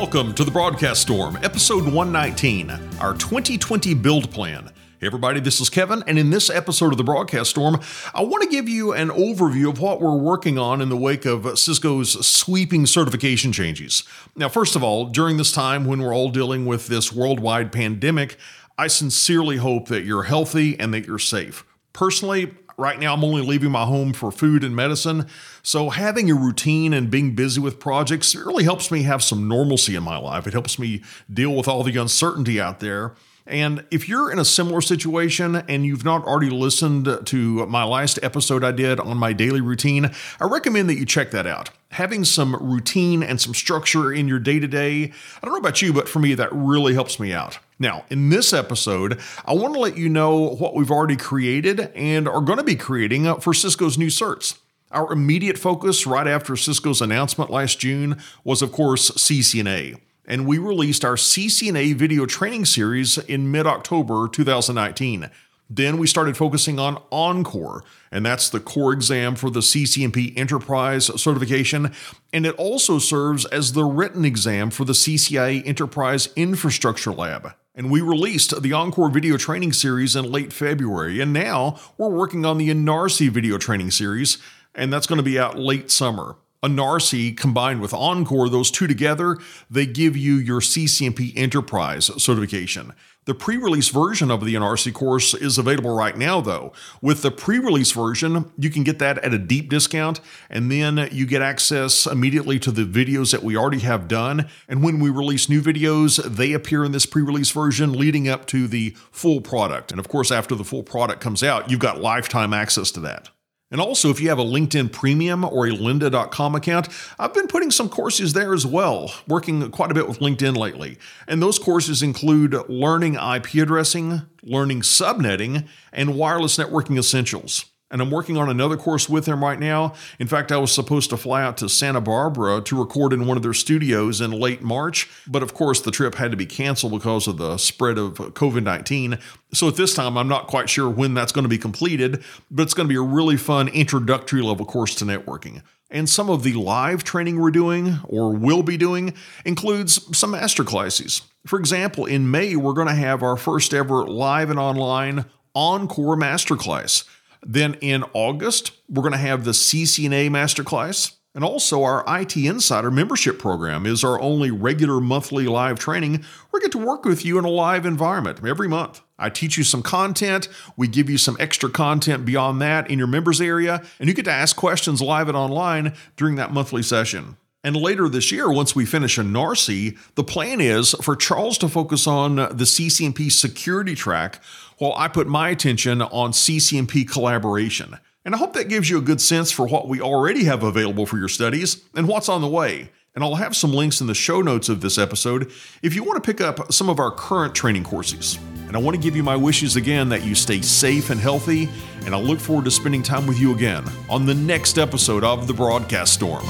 Welcome to the Broadcast Storm, episode 119, our 2020 build plan. Hey everybody, this is Kevin, and in this episode of the Broadcast Storm, I want to give you an overview of what we're working on in the wake of Cisco's sweeping certification changes. Now, first of all, during this time when we're all dealing with this worldwide pandemic, I sincerely hope that you're healthy and that you're safe. Personally, Right now, I'm only leaving my home for food and medicine, so having a routine and being busy with projects really helps me have some normalcy in my life. It helps me deal with all the uncertainty out there. And if you're in a similar situation and you've not already listened to my last episode I did on my daily routine, I recommend that you check that out. Having some routine and some structure in your day to day, I don't know about you, but for me, that really helps me out. Now, in this episode, I want to let you know what we've already created and are going to be creating for Cisco's new certs. Our immediate focus right after Cisco's announcement last June was, of course, CCNA. And we released our CCNA video training series in mid October 2019. Then we started focusing on ENCOR, and that's the core exam for the CCNP Enterprise certification, and it also serves as the written exam for the CCIE Enterprise Infrastructure Lab. And we released the ENCOR video training series in late February, and now we're working on the ENARSI video training series, and that's going to be out late summer. ENARSI combined with ENCOR, those two together, they give you your CCNP Enterprise certification. The pre release version of the ENARSI course is available right now, though. With the pre release version, you can get that at a deep discount, and then you get access immediately to the videos that we already have done. And when we release new videos, they appear in this pre release version leading up to the full product. And of course, after the full product comes out, you've got lifetime access to that. And also, if you have a LinkedIn Premium or a lynda.com account, I've been putting some courses there as well, working quite a bit with LinkedIn lately. And those courses include learning IP addressing, learning subnetting, and wireless networking essentials and I'm working on another course with them right now. In fact, I was supposed to fly out to Santa Barbara to record in one of their studios in late March, but of course, the trip had to be canceled because of the spread of COVID 19. So at this time, I'm not quite sure when that's going to be completed, but it's going to be a really fun introductory level course to networking. And some of the live training we're doing or will be doing includes some master classes. For example, in May, we're going to have our first ever live and online ENCOR Masterclass. Then in August, we're going to have the CCNA Masterclass. And also, our IT Insider membership program is our only regular monthly live training. We get to work with you in a live environment every month. I teach you some content, we give you some extra content beyond that in your members area, and you get to ask questions live and online during that monthly session. And later this year, once we finish ENARSI, the plan is for Charles to focus on the CCNP security track while I put my attention on CCNP collaboration. And I hope that gives you a good sense for what we already have available for your studies and what's on the way. And I'll have some links in the show notes of this episode if you want to pick up some of our current training courses. And I want to give you my wishes again that you stay safe and healthy, and I look forward to spending time with you again on the next episode of The Broadcast Storm.